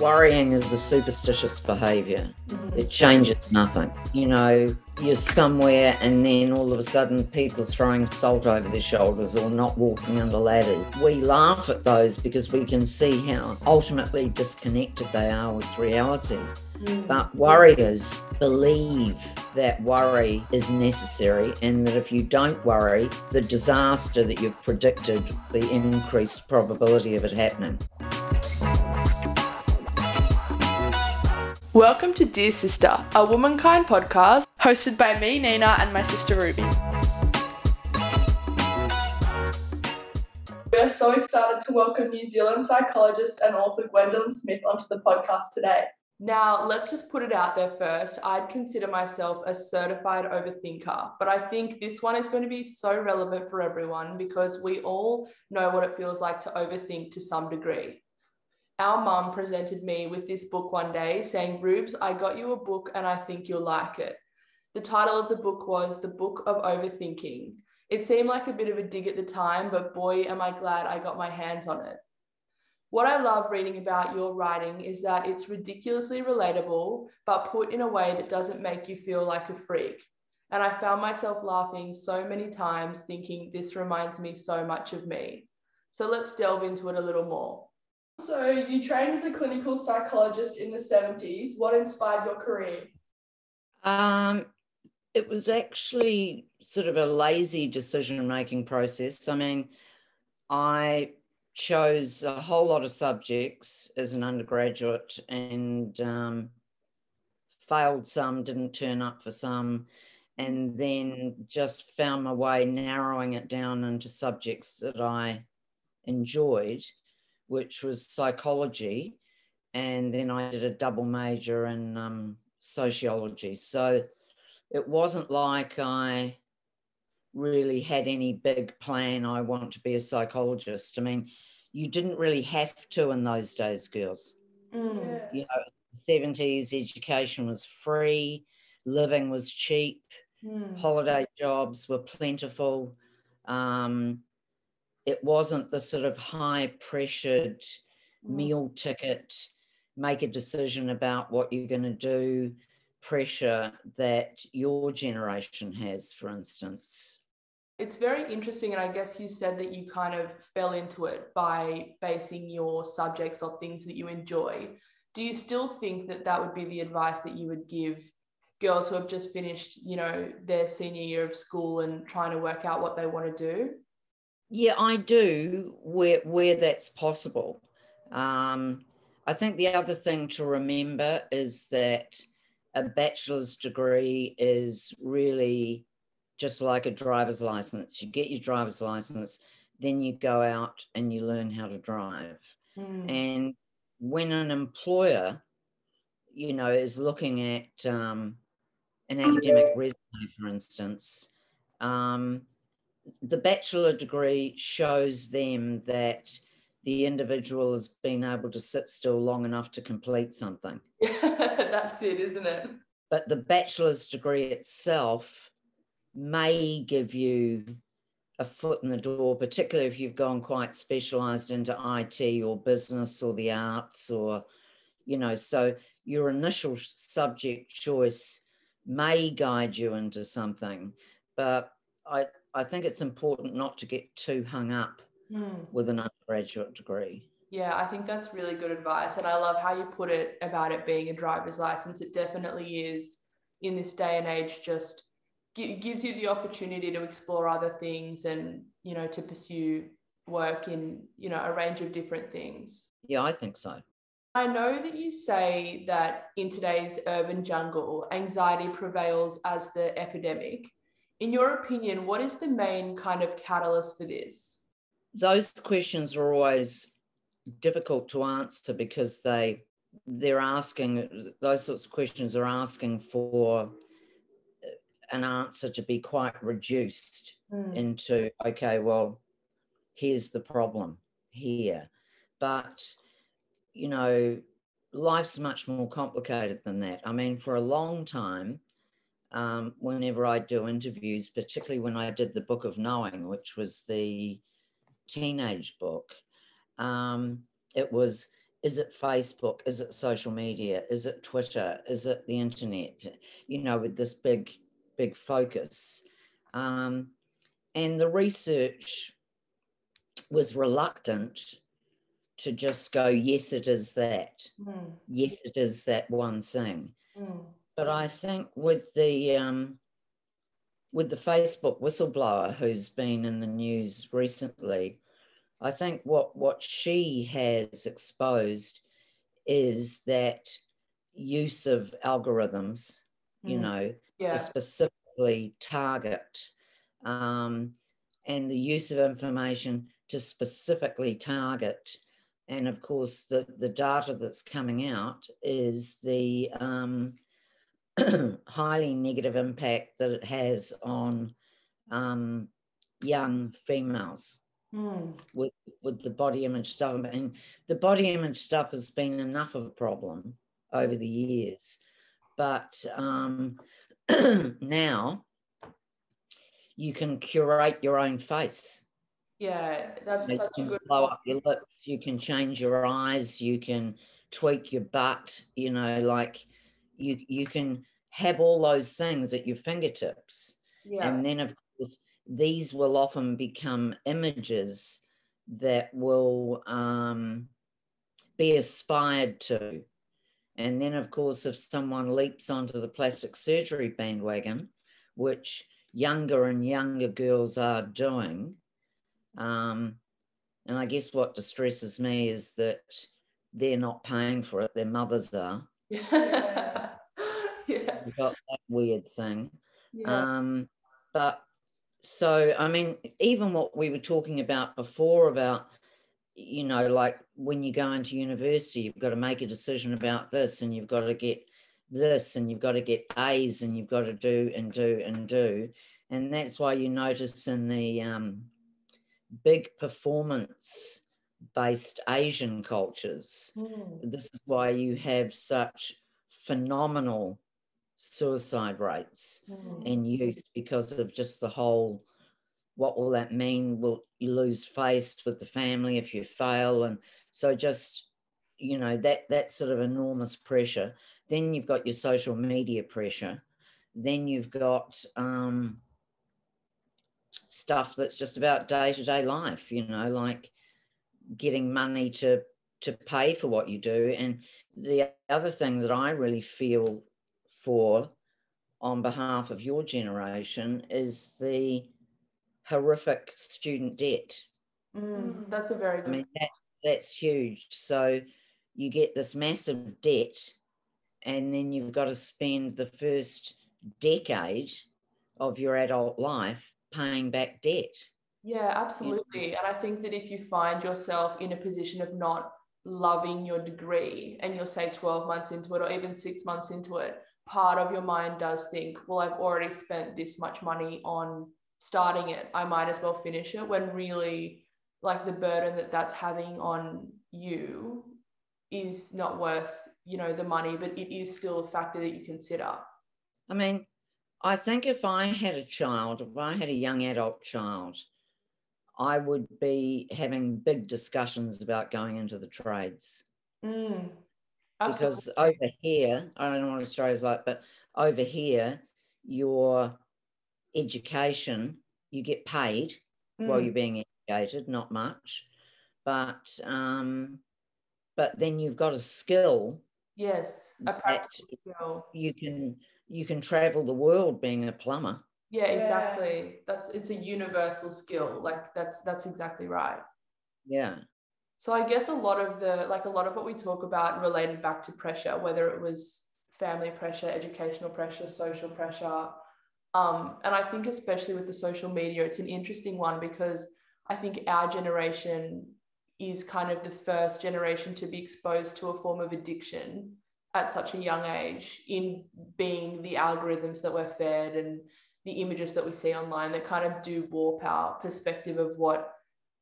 Worrying is a superstitious behavior. Mm-hmm. It changes nothing. You know, you're somewhere and then all of a sudden people are throwing salt over their shoulders or not walking under ladders. We laugh at those because we can see how ultimately disconnected they are with reality. Mm-hmm. But worriers believe that worry is necessary and that if you don't worry, the disaster that you've predicted, the increased probability of it happening. Welcome to Dear Sister, a womankind podcast hosted by me, Nina, and my sister Ruby. We are so excited to welcome New Zealand psychologist and author Gwendoline Smith onto the podcast today. Now, let's just put it out there first. I'd consider myself a certified overthinker, but I think this one is going to be so relevant for everyone because we all know what it feels like to overthink to some degree our mum presented me with this book one day saying, Rubes, I got you a book and I think you'll like it. The title of the book was The Book of Overthinking. It seemed like a bit of a dig at the time, but boy, am I glad I got my hands on it. What I love reading about your writing is that it's ridiculously relatable, but put in a way that doesn't make you feel like a freak. And I found myself laughing so many times, thinking this reminds me so much of me. So let's delve into it a little more. So, you trained as a clinical psychologist in the 70s. What inspired your career? Um, it was actually sort of a lazy decision making process. I mean, I chose a whole lot of subjects as an undergraduate and um, failed some, didn't turn up for some, and then just found my way narrowing it down into subjects that I enjoyed which was psychology. And then I did a double major in um, sociology. So it wasn't like I really had any big plan. I want to be a psychologist. I mean, you didn't really have to in those days, girls. Mm. You know, 70s, education was free, living was cheap, mm. holiday jobs were plentiful. Um, it wasn't the sort of high pressured mm. meal ticket, make a decision about what you're going to do pressure that your generation has, for instance. It's very interesting. And I guess you said that you kind of fell into it by basing your subjects off things that you enjoy. Do you still think that that would be the advice that you would give girls who have just finished, you know, their senior year of school and trying to work out what they want to do? Yeah, I do where where that's possible. Um, I think the other thing to remember is that a bachelor's degree is really just like a driver's license. You get your driver's license, then you go out and you learn how to drive. Mm. And when an employer, you know, is looking at um, an academic resume, for instance, um, the bachelor degree shows them that the individual has been able to sit still long enough to complete something. That's it, isn't it? But the bachelor's degree itself may give you a foot in the door, particularly if you've gone quite specialized into IT or business or the arts or, you know, so your initial subject choice may guide you into something. But I, I think it's important not to get too hung up mm. with an undergraduate degree. Yeah, I think that's really good advice. And I love how you put it about it being a driver's license. It definitely is in this day and age, just gives you the opportunity to explore other things and, you know, to pursue work in, you know, a range of different things. Yeah, I think so. I know that you say that in today's urban jungle, anxiety prevails as the epidemic in your opinion, what is the main kind of catalyst for this? Those questions are always difficult to answer because they they're asking those sorts of questions are asking for an answer to be quite reduced mm. into okay well here's the problem here but you know life's much more complicated than that i mean for a long time um, whenever I do interviews, particularly when I did the Book of Knowing, which was the teenage book. Um, it was is it Facebook? Is it social media? Is it Twitter? Is it the internet? You know, with this big, big focus. Um, and the research was reluctant to just go, yes, it is that. Mm. Yes, it is that one thing. Mm. But I think with the um, with the Facebook whistleblower who's been in the news recently, I think what what she has exposed is that use of algorithms, you mm. know, yeah. specifically target um, and the use of information to specifically target. And of course, the, the data that's coming out is the um, highly negative impact that it has on um, young females mm. with, with the body image stuff. And the body image stuff has been enough of a problem over the years. But um, now you can curate your own face. Yeah, that's you such a good blow up your lips. You can change your eyes. You can tweak your butt. You know, like you you can have all those things at your fingertips. Yeah. And then of course these will often become images that will um, be aspired to. And then, of course, if someone leaps onto the plastic surgery bandwagon, which younger and younger girls are doing, um, and I guess what distresses me is that they're not paying for it, their mothers are. Yeah. yeah. So you've got that weird thing. Yeah. Um, but so, I mean, even what we were talking about before about, you know, like when you go into university, you've got to make a decision about this and you've got to get this and you've got to get A's and you've got to do and do and do. And that's why you notice in the um, big performance based Asian cultures, mm. this is why you have such phenomenal suicide rates mm. in youth because of just the whole what will that mean? Will you lose face with the family if you fail? And so just you know that that sort of enormous pressure. Then you've got your social media pressure. Then you've got um, stuff that's just about day-to-day life you know like getting money to to pay for what you do. And the other thing that i really feel for on behalf of your generation is the horrific student debt. Mm, that's a very good. I mean, that, that's huge. So you get this massive debt, and then you've got to spend the first decade of your adult life paying back debt. Yeah, absolutely. And I think that if you find yourself in a position of not loving your degree and you're, say, 12 months into it or even six months into it, part of your mind does think, well, I've already spent this much money on starting it. I might as well finish it when really, like, the burden that that's having on you is not worth, you know, the money, but it is still a factor that you consider. I mean, I think if I had a child, if I had a young adult child, I would be having big discussions about going into the trades. Mm. Absolutely. Because over here, I don't know what Australia's like, but over here, your education, you get paid mm. while you're being educated, not much, but um, but then you've got a skill. Yes, a practical skill. You can you can travel the world being a plumber. Yeah, exactly. Yeah. That's it's a universal skill. Like that's that's exactly right. Yeah. So I guess a lot of the like a lot of what we talk about related back to pressure, whether it was family pressure, educational pressure, social pressure. Um, and I think especially with the social media, it's an interesting one because I think our generation is kind of the first generation to be exposed to a form of addiction at such a young age in being the algorithms that we're fed and the images that we see online that kind of do warp our perspective of what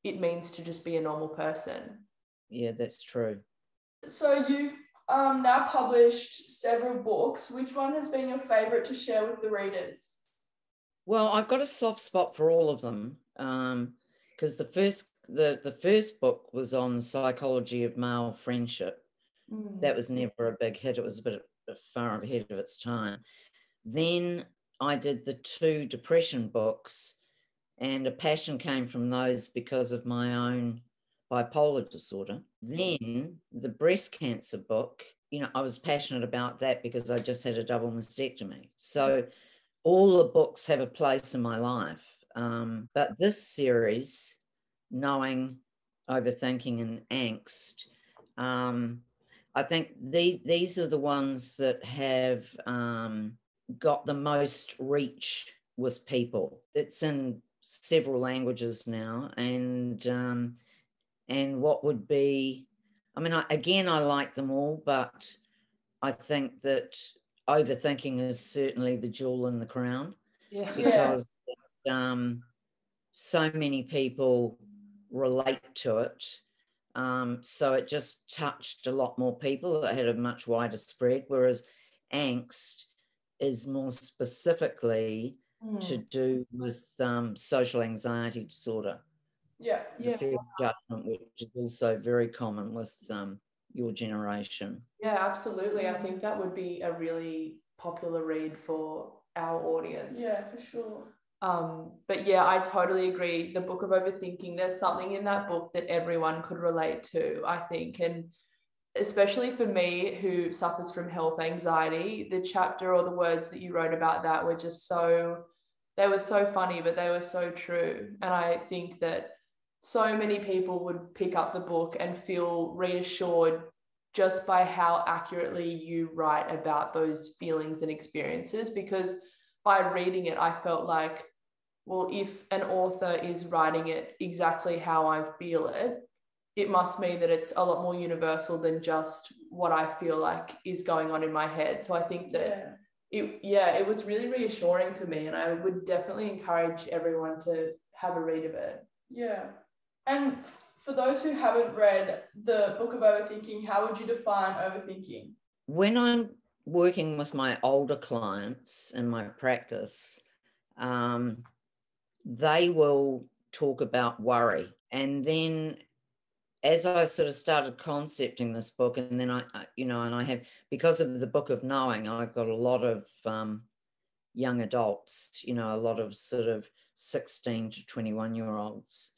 it means to just be a normal person. Yeah, that's true. So you've um, now published several books. Which one has been your favorite to share with the readers? Well, I've got a soft spot for all of them. Um, because the first the the first book was on the psychology of male friendship. Mm. That was never a big hit. It was a bit far ahead of its time. Then I did the two depression books, and a passion came from those because of my own bipolar disorder. Then the breast cancer book, you know, I was passionate about that because I just had a double mastectomy. So all the books have a place in my life. Um, but this series, knowing, overthinking, and angst, um, I think the, these are the ones that have um, got the most reach with people. It's in several languages now, and um, and what would be, I mean, I, again, I like them all, but I think that overthinking is certainly the jewel in the crown Yeah. because um, so many people relate to it. Um, so it just touched a lot more people. It had a much wider spread, whereas angst is more specifically to Mm. do with um, social anxiety disorder, Yeah. the Yeah. fear of judgment, which is also very common with um, your generation. Yeah, absolutely. I think that would be a really popular read for our audience. Yeah, for sure. Um, but yeah, I totally agree. The book of overthinking, there's something in that book that everyone could relate to, I think. And especially for me who suffers from health anxiety, the chapter or the words that you wrote about that were just so they were so funny, but they were so true. And I think that so many people would pick up the book and feel reassured just by how accurately you write about those feelings and experiences because by reading it i felt like well if an author is writing it exactly how i feel it it must mean that it's a lot more universal than just what i feel like is going on in my head so i think that Yeah. it yeah it was really reassuring for me and i would definitely encourage everyone to have a read of it Yeah. And for those who haven't read the book of overthinking, how would you define overthinking? When I'm working with my older clients in my practice, um, they will talk about worry. And then as I sort of started concepting this book, and then I, you know, and I have, because of the book of knowing, I've got a lot of um, young adults, you know, a lot of sort of 16 to 21 year olds.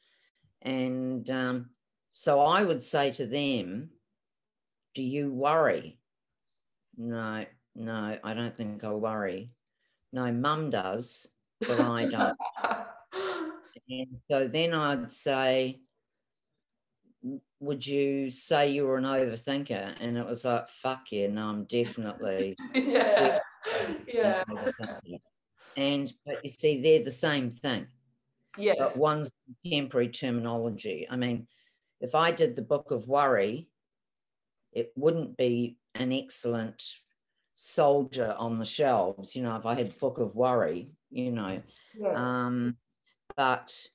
And um, so I would say to them, Do you worry? No, no, I don't think I worry. No, mum does, but I don't. And so then I'd say, "W- Would you say you were an overthinker? And it was like, Fuck yeah, no, I'm definitely yeah yeah. And, but you see, they're the same thing. yes but one's contemporary terminology. I mean, if I did the book of worry, it wouldn't be an excellent soldier on the shelves, you know, if I had book of worry, you know. yes. Um, but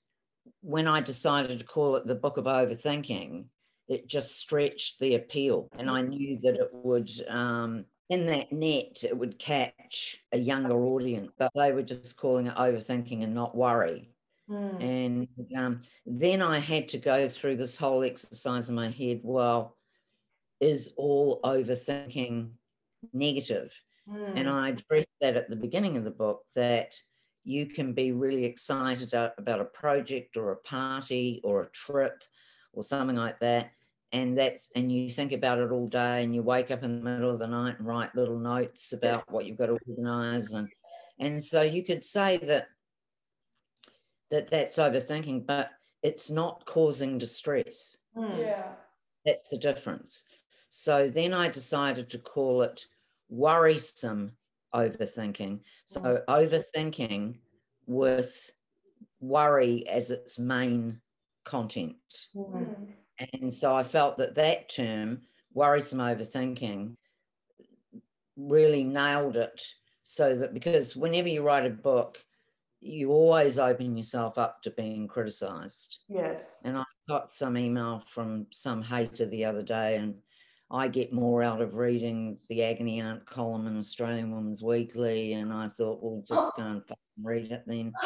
when I decided to call it the book of overthinking, it just stretched the appeal. And I knew that it would, um, in that net, it would catch a younger audience, but they were just calling it overthinking and not worry. Mm. And um, then I had to go through this whole exercise in my head. Well, is all overthinking negative? And Mm. I addressed that at the beginning of the book that you can be really excited about a project or a party or a trip or something like that. And that's, and you think about it all day and you wake up in the middle of the night and write little notes about what you've got to organize. And, and so you could say that that that's overthinking, but it's not causing distress. Mm. Yeah. That's the difference. So then I decided to call it worrisome overthinking. So overthinking with worry as its main content. Mm. And so I felt that that term, worrisome overthinking, really nailed it. So that because whenever you write a book, you always open yourself up to being criticized. Yes. And I got some email from some hater the other day, and I get more out of reading the Agony Aunt column in Australian Women's Weekly. And I thought, well, just go and fucking read it then.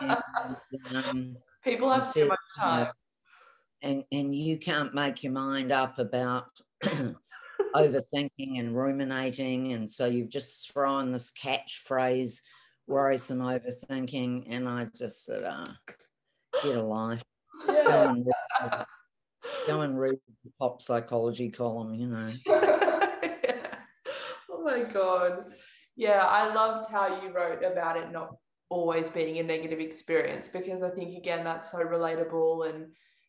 And, um, People have said, too much time. And and you can't make your mind up about overthinking and ruminating and so you've just thrown this catchphrase worrisome overthinking and i just said ah get a life go and read, go and read the pop psychology column you know Yeah. Oh my god. Yeah, I loved how you wrote about it not always being a negative experience because I think again that's so relatable and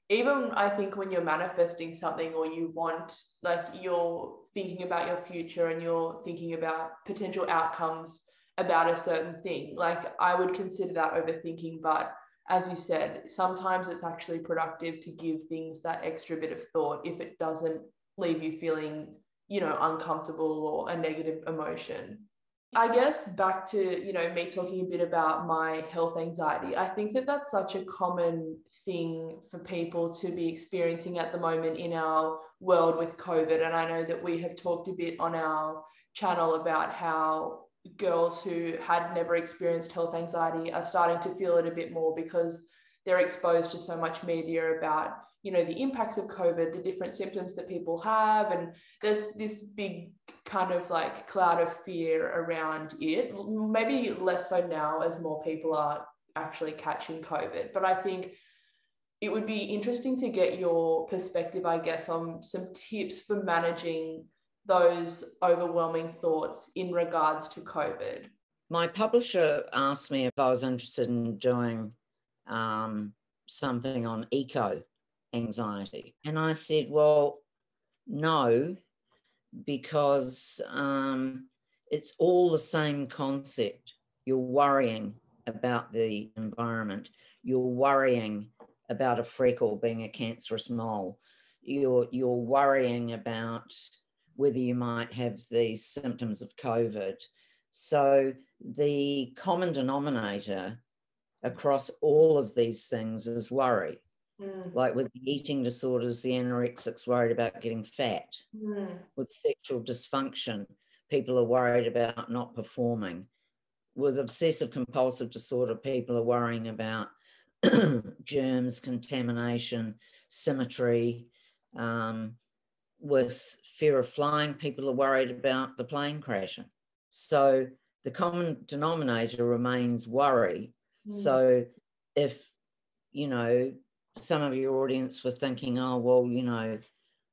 even I think when you're manifesting something or you want like you're thinking about your future and you're thinking about potential outcomes about a certain thing like I would consider that overthinking but as you said sometimes it's actually productive to give things that extra bit of thought if it doesn't leave you feeling you know uncomfortable or a negative emotion i guess back to you know me talking a bit about my health anxiety i think that that's such a common thing for people to be experiencing at the moment in our world with covid. And i know that we have talked a bit on our channel about how girls who had never experienced health anxiety are starting to feel it a bit more because they're exposed to so much media about you know the impacts of covid the different symptoms that people have and there's this big kind of like cloud of fear around it. Maybe less so now as more people are actually catching covid but i think it would be interesting to get your perspective i guess on some tips for managing those overwhelming thoughts in regards to covid. My publisher asked me if i was interested in doing um, something on eco anxiety and i said well no because um, it's all the same concept. You're worrying about the environment. You're worrying about a freckle being a cancerous mole. You're you're worrying about whether you might have these symptoms of COVID. So the common denominator across all of these things is worry. Mm, Like with the eating disorders, the anorexics worried about getting fat mm, with sexual dysfunction, people are worried about not performing. With obsessive compulsive disorder, people are worrying about germs, contamination, symmetry. Um, with fear of flying, people are worried about the plane crashing. So the common denominator remains worry. mm. So if, you know, some of your audience were thinking, oh, well, you know,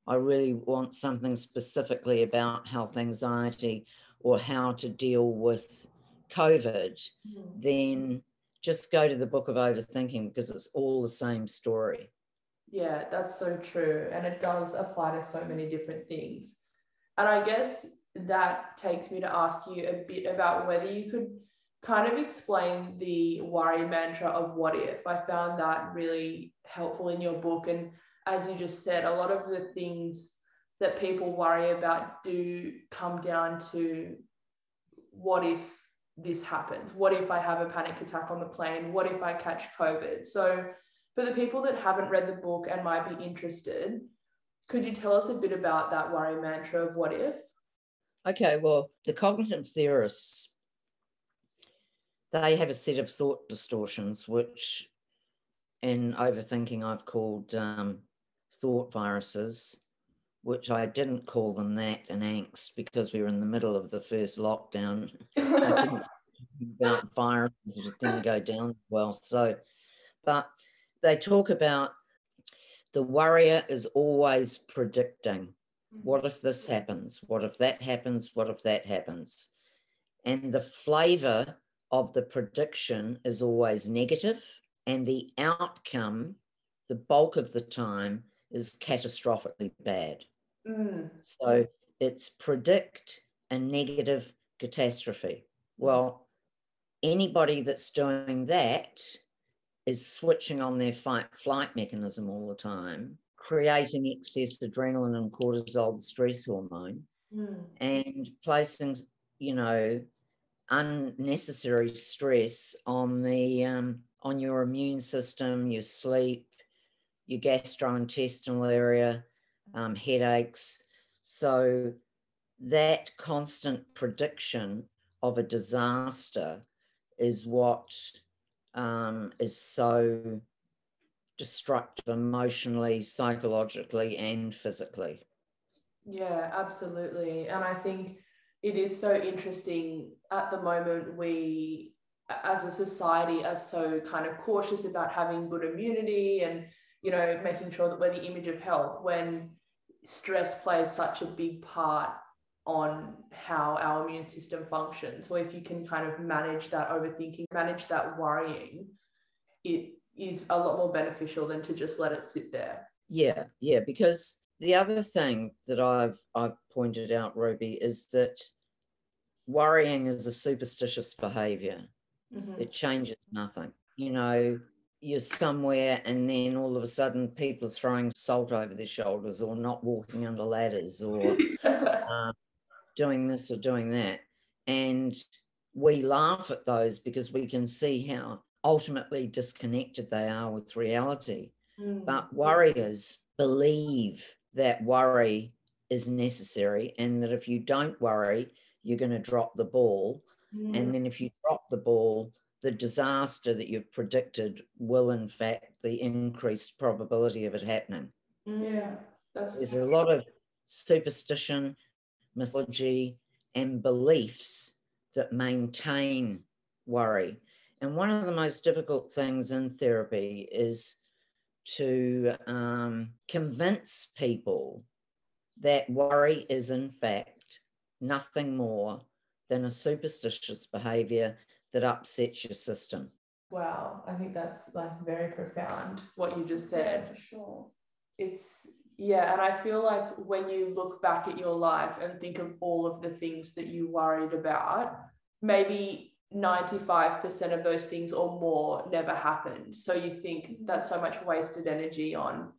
I really want something specifically about health anxiety or how to deal with COVID, Mm. then just go to the book of overthinking because it's all the same story. Yeah, that's so true. And it does apply to so many different things. And I guess that takes me to ask you a bit about whether you could kind of explain the worry mantra of what if. I found that really helpful in your book. And as you just said, a lot of the things that people worry about do come down to what if this happens? What if I have a panic attack on the plane? What if I catch COVID? So, for the people that haven't read the book and might be interested, could you tell us a bit about that worry mantra of what if? Okay, well, the cognitive theorists, they have a set of thought distortions, which in overthinking I've called um, thought viruses, which I didn't call them that in angst because we were in the middle of the first lockdown. I didn't think about viruses was going to go down well. So, but they talk about the worrier is always predicting. What if this happens? What if that happens? What if that happens? And the flavor of the prediction is always negative, and the outcome, the bulk of the time, is catastrophically bad. Mm, So it's predict a negative catastrophe. Well, anybody that's doing that is switching on their fight flight mechanism all the time, creating excess adrenaline and cortisol, the stress hormone, mm, and placing, you know, unnecessary stress on the um, on your immune system, your sleep, your gastrointestinal area, um, headaches. So that constant prediction of a disaster is what um, is so destructive emotionally, psychologically, and physically. Yeah, absolutely. And I think it is so interesting at the moment. We, as a society, are so kind of cautious about having good immunity and, you know, making sure that we're the image of health when stress plays such a big part on how our immune system functions. So if you can kind of manage that overthinking, manage that worrying, it is a lot more beneficial than to just let it sit there. Yeah, yeah, because the other thing that I've I've pointed out, Ruby, is that worrying is a superstitious behavior. Mm-hmm. It changes nothing. You know, you're somewhere and then all of a sudden people are throwing salt over their shoulders or not walking under ladders or um, doing this or doing that. And we laugh at those because we can see how ultimately disconnected they are with reality. Mm. But warriors believe that worry is necessary and that if you don't worry, you're going to drop the ball. Mm. And then if you drop the ball, the disaster that you've predicted will, in fact, the increased probability of it happening. Yeah, that's there's a lot of superstition, mythology, and beliefs that maintain worry. And one of the most difficult things in therapy is to um, convince people that worry is, in fact, nothing more than a superstitious behavior that upsets your system. Wow, I think that's like very profound what you just said. Yeah, for sure. It's yeah, and I feel like when you look back at your life and think of all of the things that you worried about, maybe 95% of those things or more never happened. So you think that's so much wasted energy on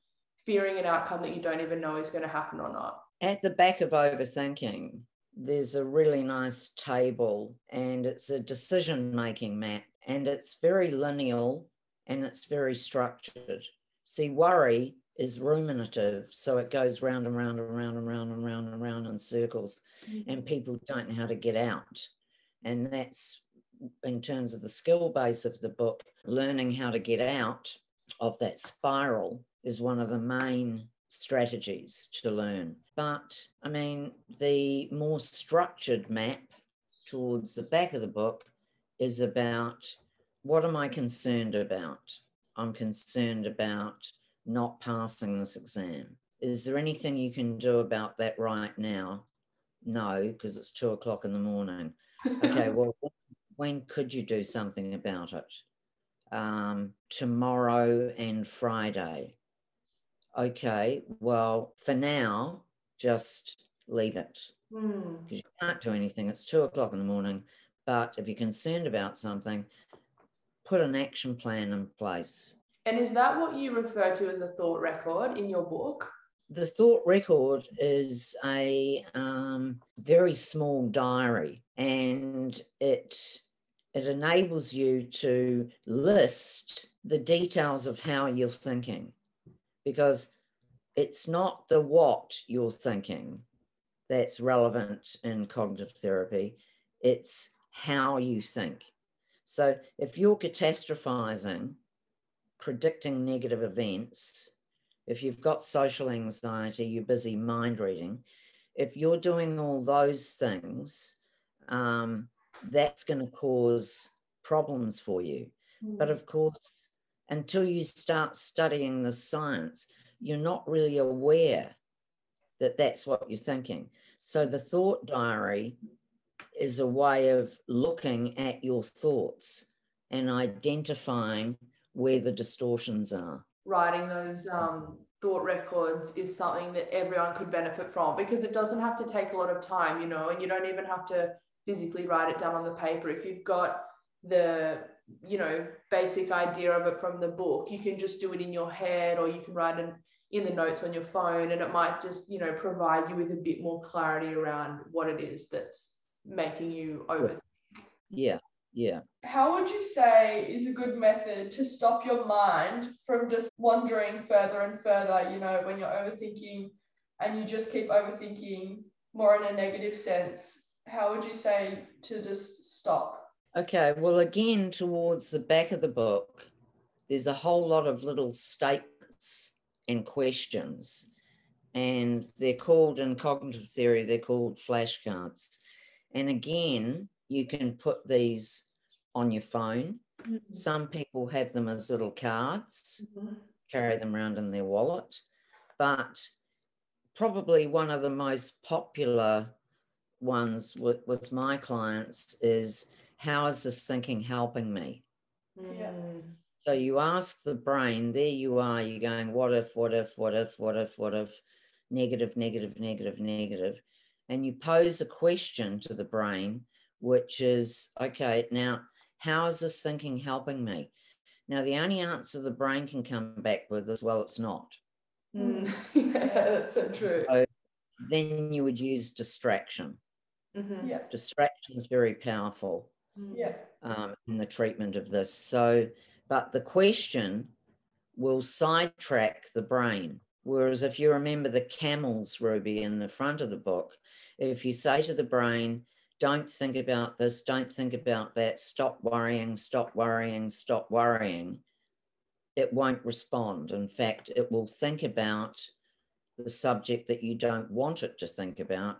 fearing an outcome that you don't even know is going to happen or not. At the back of overthinking, there's a really nice table and it's a decision making map and it's very lineal and it's very structured. See, worry is ruminative, so it goes round and round and round and round and round and round in circles, mm-hmm. and people don't know how to get out. And that's in terms of the skill base of the book, learning how to get out of that spiral is one of the main strategies to learn. But I mean, the more structured map towards the back of the book is about what am I concerned about? I'm concerned about not passing this exam. Is there anything you can do about that right now? No, because it's two o'clock in the morning. Okay, well, when could you do something about it? Um, tomorrow and Friday. Okay, well, for now, just leave it because mm. you can't do anything. It's two o'clock in the morning. But if you're concerned about something, put an action plan in place. And is that what you refer to as a thought record in your book? The thought record is a um, very small diary and it it enables you to list the details of how you're thinking because it's not the what you're thinking that's relevant in cognitive therapy, it's how you think. So if you're catastrophizing, predicting negative events, if you've got social anxiety, you're busy mind reading, if you're doing all those things, um, that's going to cause problems for you. Mm. But of course, until you start studying the science, you're not really aware that that's what you're thinking. So the thought diary is a way of looking at your thoughts and identifying where the distortions are. Writing those um, thought records is something that everyone could benefit from because it doesn't have to take a lot of time, you know, and you don't even have to physically write it down on the paper. If you've got the you know basic idea of it from the book, you can just do it in your head, or you can write it in the notes on your phone, and it might just you know provide you with a bit more clarity around what it is that's making you overthink. Yeah, yeah. How would you say is a good method to stop your mind from just wandering further and further? You know, when you're overthinking and you just keep overthinking more in a negative sense how would you say to just stop? Okay, well, again, towards the back of the book, there's a whole lot of little statements and questions, and they're called in cognitive theory, they're called flashcards. And again, you can put these on your phone. Mm-hmm. Some people have them as little cards, mm-hmm. carry them around in their wallet. But probably one of the most popular ones with, with my clients is how is this thinking helping me? Yeah. So you ask the brain, there you are, you're going, what if, what if, what if, what if, what if, negative, negative, negative, negative. And you pose a question to the brain, which is, okay, now, how is this thinking helping me? Now, the only answer the brain can come back with is, well, it's not. Mm. yeah, that's so true. So then you would use distraction. Mm-hmm. Yeah. Distraction is very powerful. Mm. Yeah. Um, in the treatment of this. So, but the question will sidetrack the brain. Whereas if you remember the camels, Ruby, in the front of the book, if you say to the brain, don't think about this, don't think about that, stop worrying, stop worrying, stop worrying, it won't respond. In fact, it will think about the subject that you don't want it to think about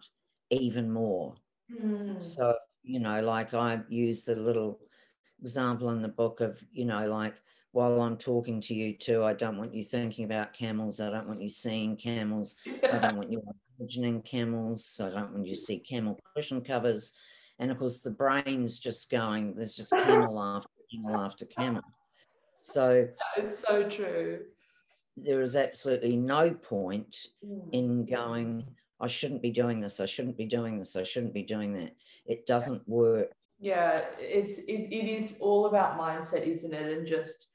even more. Mm. So, you know, like I use the little example in the book of, you know, like while I'm talking to you too, I don't want you thinking about camels. I don't want you seeing camels. I don't want you imagining camels. I don't want you to see camel cushion covers. And of course, the brain's just going, there's just camel after camel after camel. So it's so true. There is absolutely no point mm. in going, I shouldn't be doing this. I shouldn't be doing this. I shouldn't be doing that. It doesn't work. Yeah, it's it, it is all about mindset, isn't it? And just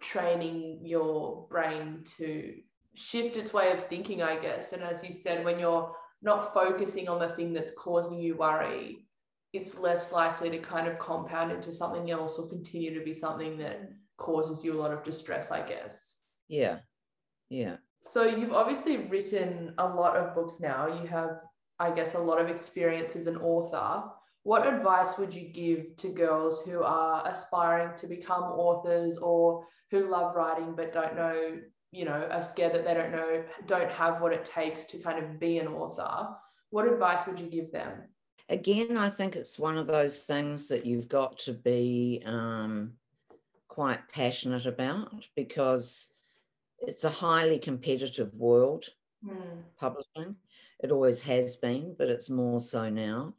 training your brain to shift its way of thinking, I guess. And as you said, when you're not focusing on the thing that's causing you worry, it's less likely to kind of compound into something else or continue to be something that causes you a lot of distress, I guess. Yeah. Yeah. So you've obviously written a lot of books now. You have, I guess, a lot of experience as an author. What advice would you give to girls who are aspiring to become authors or who love writing but don't know, you know, are scared that they don't know, don't have what it takes to kind of be an author? What advice would you give them? Again, I think it's one of those things that you've got to be um, quite passionate about because it's a highly competitive world, mm. publishing. It always has been, but it's more so now.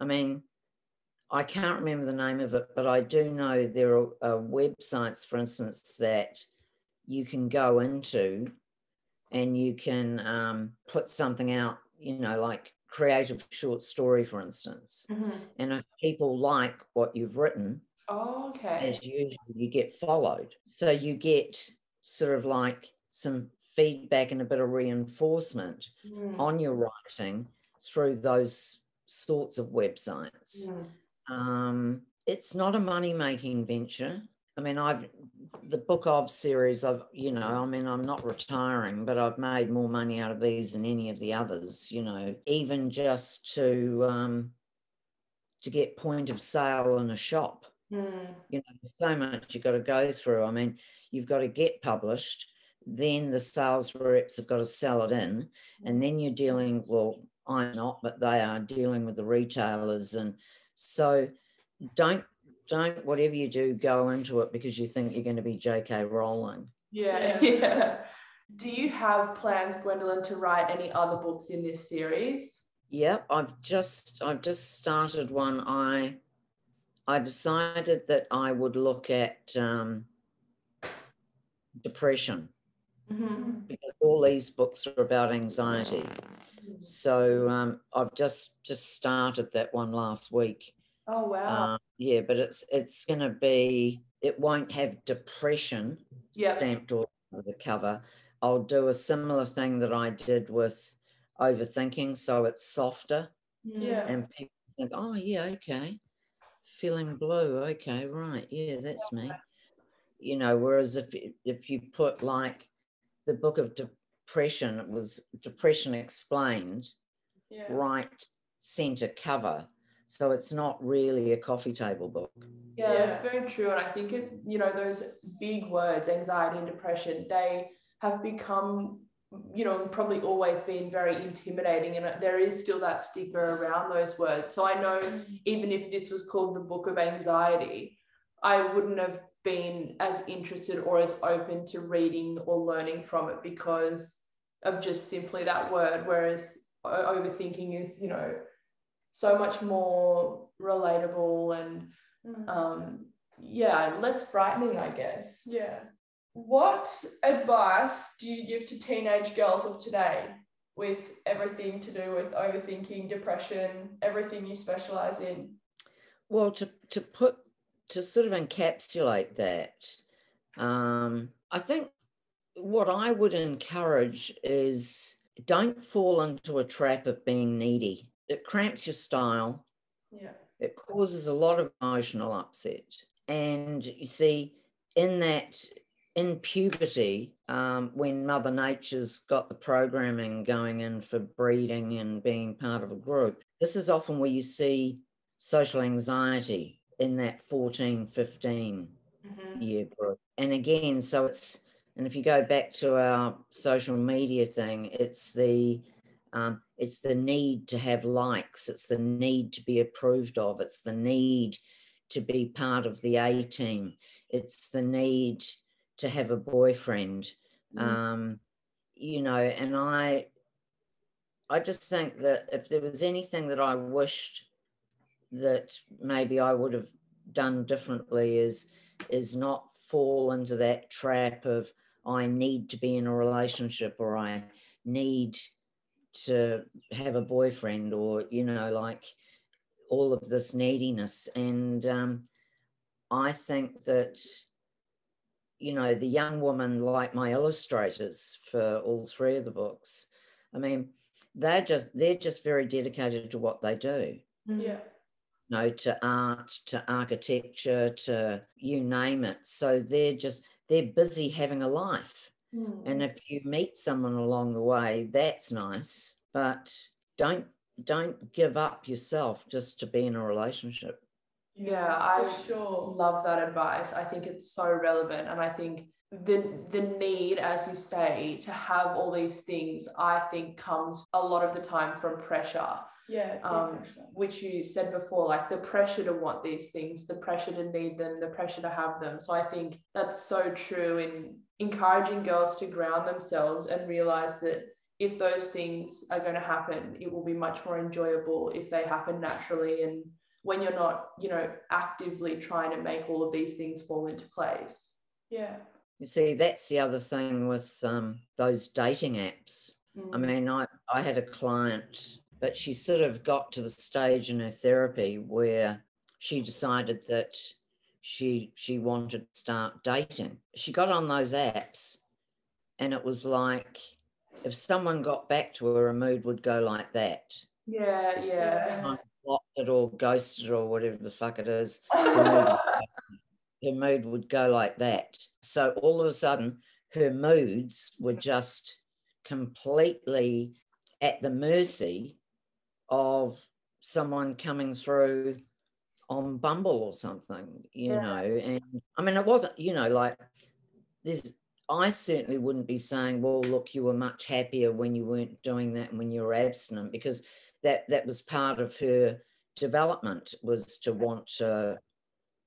I mean, I can't remember the name of it, but I do know there are uh, websites, for instance, that you can go into and you can um, put something out, you know, like creative short story, for instance. Mm-hmm. And if people like what you've written, oh, okay. as usual, you get followed. So you get sort of like some feedback and a bit of reinforcement mm. on your writing through those sorts of websites. Mm. Um, it's not a money making venture. I mean, I've the book of series. I've you know, I mean, I'm not retiring, but I've made more money out of these than any of the others. You know, even just to um, to get point of sale in a shop. Mm. You know, so much you've got to go through. I mean, you've got to get published, then the sales reps have got to sell it in, and then you're dealing. Well, I'm not, but they are dealing with the retailers and so don't don't whatever you do go into it because you think you're going to be J.K. Rowling. Yeah, yeah. Do you have plans, Gwendoline, to write any other books in this series? Yep, I've just I've just started one. I I decided that I would look at um, depression mm-hmm. because all these books are about anxiety. So um, I've just just started that one last week. Oh wow! Uh, yeah, but it's it's going to be. It won't have depression yep. stamped all over the cover. I'll do a similar thing that I did with overthinking, so it's softer. Yeah. And people think, oh yeah, okay, feeling blue, okay, right, yeah, that's me. You know, whereas if if you put like the book of depression, it was depression explained, yeah. right center cover. So it's not really a coffee table book. Yeah, Yeah. that's very true. And I think it, you know, those big words, anxiety and depression, they have become, you know, probably always been very intimidating. And there is still that stigma around those words. So I know even if this was called the Book of Anxiety, I wouldn't have been as interested or as open to reading or learning from it because of just simply that word. Whereas overthinking is, you know, so much more relatable and Mm. um yeah less frightening i guess Yeah. What advice do you give to teenage girls of today with everything to do with overthinking, depression, everything you specialize in? Well, to, to put, to sort of encapsulate that, um, I think what I would encourage is don't fall into a trap of being needy. It cramps your style. Yeah. it causes a lot of emotional upset. And you see, in that, in puberty, um, when Mother Nature's got the programming going in for breeding and being part of a group, this is often where you see social anxiety in that 14, 15 Mhm. year group. And again, so it's, and if you go back to our social media thing, it's the, um, it's the need to have likes, it's the need to be approved of, it's the need to be part of the A team, it's the need to have a boyfriend. Mm. Um, you know, and I, I just think that if there was anything that I wished that maybe I would have done differently is is not fall into that trap of I need to be in a relationship or I need to have a boyfriend or you know like all of this neediness and um, I think that you know the young woman like my illustrators for all three of the books I mean they're just they're just very dedicated to what they do Mm. Yeah. You know, to art, to architecture, to you name it. So they're just they're busy having a life. Mm. And if you meet someone along the way, that's nice. But don't don't give up yourself just to be in a relationship. Yeah, I sure. love that advice. I think it's so relevant, and I think the the need, as you say, to have all these things, I think comes a lot of the time from pressure. Yeah. Um, yeah, for sure. which you said before, like the pressure to want these things, the pressure to need them, the pressure to have them. So I think that's so true in encouraging girls to ground themselves and realize that if those things are going to happen, it will be much more enjoyable if they happen naturally and when you're not, you know, actively trying to make all of these things fall into place. Yeah. You see, that's the other thing with um, those dating apps. I Mm. mean, I, I had a client, but she sort of got to the stage in her therapy where she decided that she she wanted to start dating. She got on those apps and it was like if someone got back to her, a mood would go like that. yeah, yeah. Yeah. Kind of blocked it or ghosted or whatever the fuck it is. Her mood would go like that. So all of a sudden, her moods were just completely at the mercy of someone coming through on Bumble or something, you Yeah. know. And I mean, it wasn't, you know, like this. I certainly wouldn't be saying, well, look, you were much happier when you weren't doing that and when you were abstinent, because that that was part of her development was to want to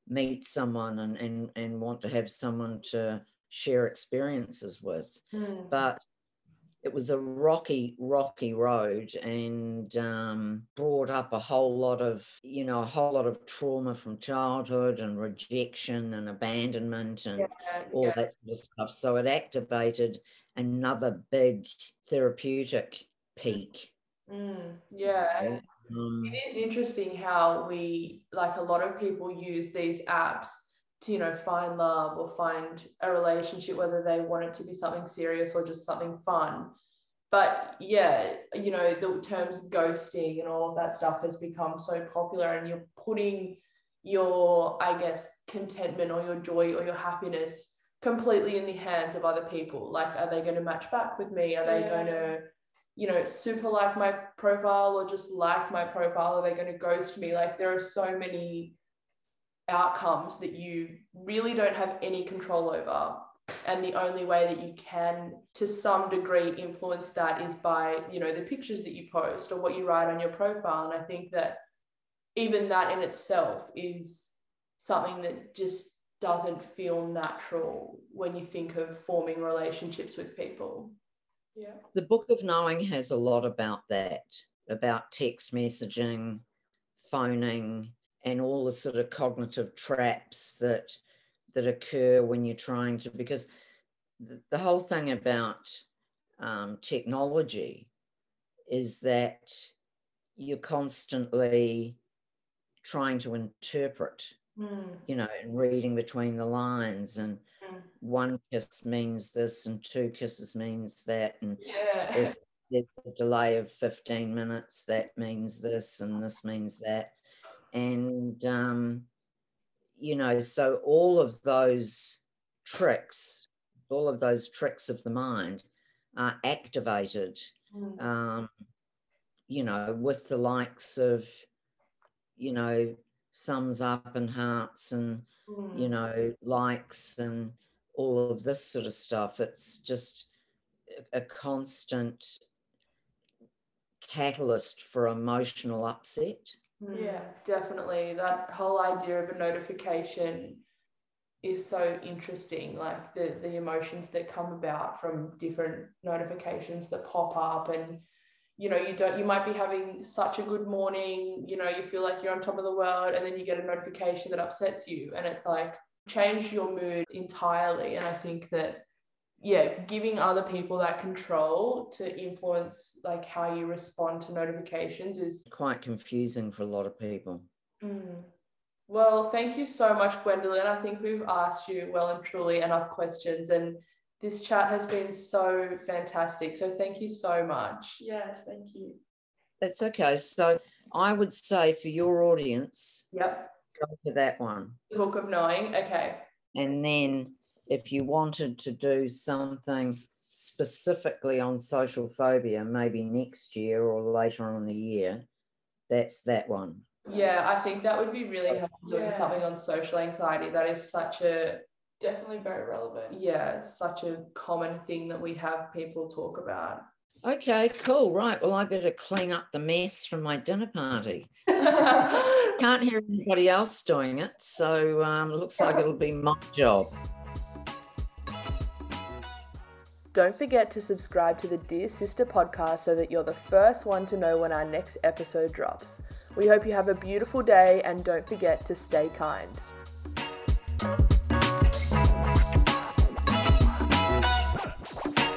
meet someone and and, and want to have someone to share experiences with Mm. but it was a rocky rocky road and um, brought up a whole lot of you know a whole lot of trauma from childhood and rejection and abandonment and Yeah, all yeah. that sort of stuff so it activated another big therapeutic peak Mm, yeah. Um, It is interesting how we, like a lot of people, use these apps to, you know, find love or find a relationship, whether they want it to be something serious or just something fun. But yeah, you know, the terms ghosting and all of that stuff has become so popular, and you're putting your, I guess, contentment or your joy or your happiness completely in the hands of other people. Like, are they going to match back with me? Are they Yeah. going to you know, super like my profile or just like my profile? Are they going to ghost me? Like, there are so many outcomes that you really don't have any control over. And the only way that you can, to some degree, influence that is by, you know, the pictures that you post or what you write on your profile. And I think that even that in itself is something that just doesn't feel natural when you think of forming relationships with people. Yeah. The Book of Knowing has a lot about that, about text messaging, phoning, and all the sort of cognitive traps that that occur when you're trying to because the, the whole thing about um, technology is that you're constantly trying to interpret Mm. you know, and reading between the lines and Mm. one kiss means this and two kisses means that and Yeah. if there's a delay of 15 minutes that means this and this means that and um, you know so all of those tricks all of those tricks of the mind are activated Mm. um, you know with the likes of you know thumbs up and hearts and you Mm. know likes and all of this sort of stuff it's just a constant catalyst for emotional upset Mm. Yeah. definitely. That whole idea of a notification is so interesting. Like the the emotions that come about from different notifications that pop up, and you know, you don't. You might be having such a good morning. You know, you feel like you're on top of the world, and then you get a notification that upsets you, and it's like change your mood entirely. And I think that yeah, giving other people that control to influence like how you respond to notifications is quite confusing for a lot of people Mm. Well, thank you so much, Gwendoline. I think we've asked you well and truly enough questions, and this chat has been so fantastic. So, thank you so much. Yes, thank you. that's okay so i would say for your audience Yep. go to that one The Book of Knowing. Okay. and then if you wanted to do something specifically on social phobia maybe next year or later on in the year that's that one Yeah, I think that would be really helpful doing Yeah. something on social anxiety. That is such a, Definitely very relevant. yeah, such a common thing that we have people talk about. okay cool right well i better clean up the mess from my dinner party can't hear anybody else doing it so um, looks like it'll be my job don't forget to subscribe to the Dear Sister podcast so that you're the first one to know when our next episode drops. We hope you have a beautiful day and don't forget to stay kind.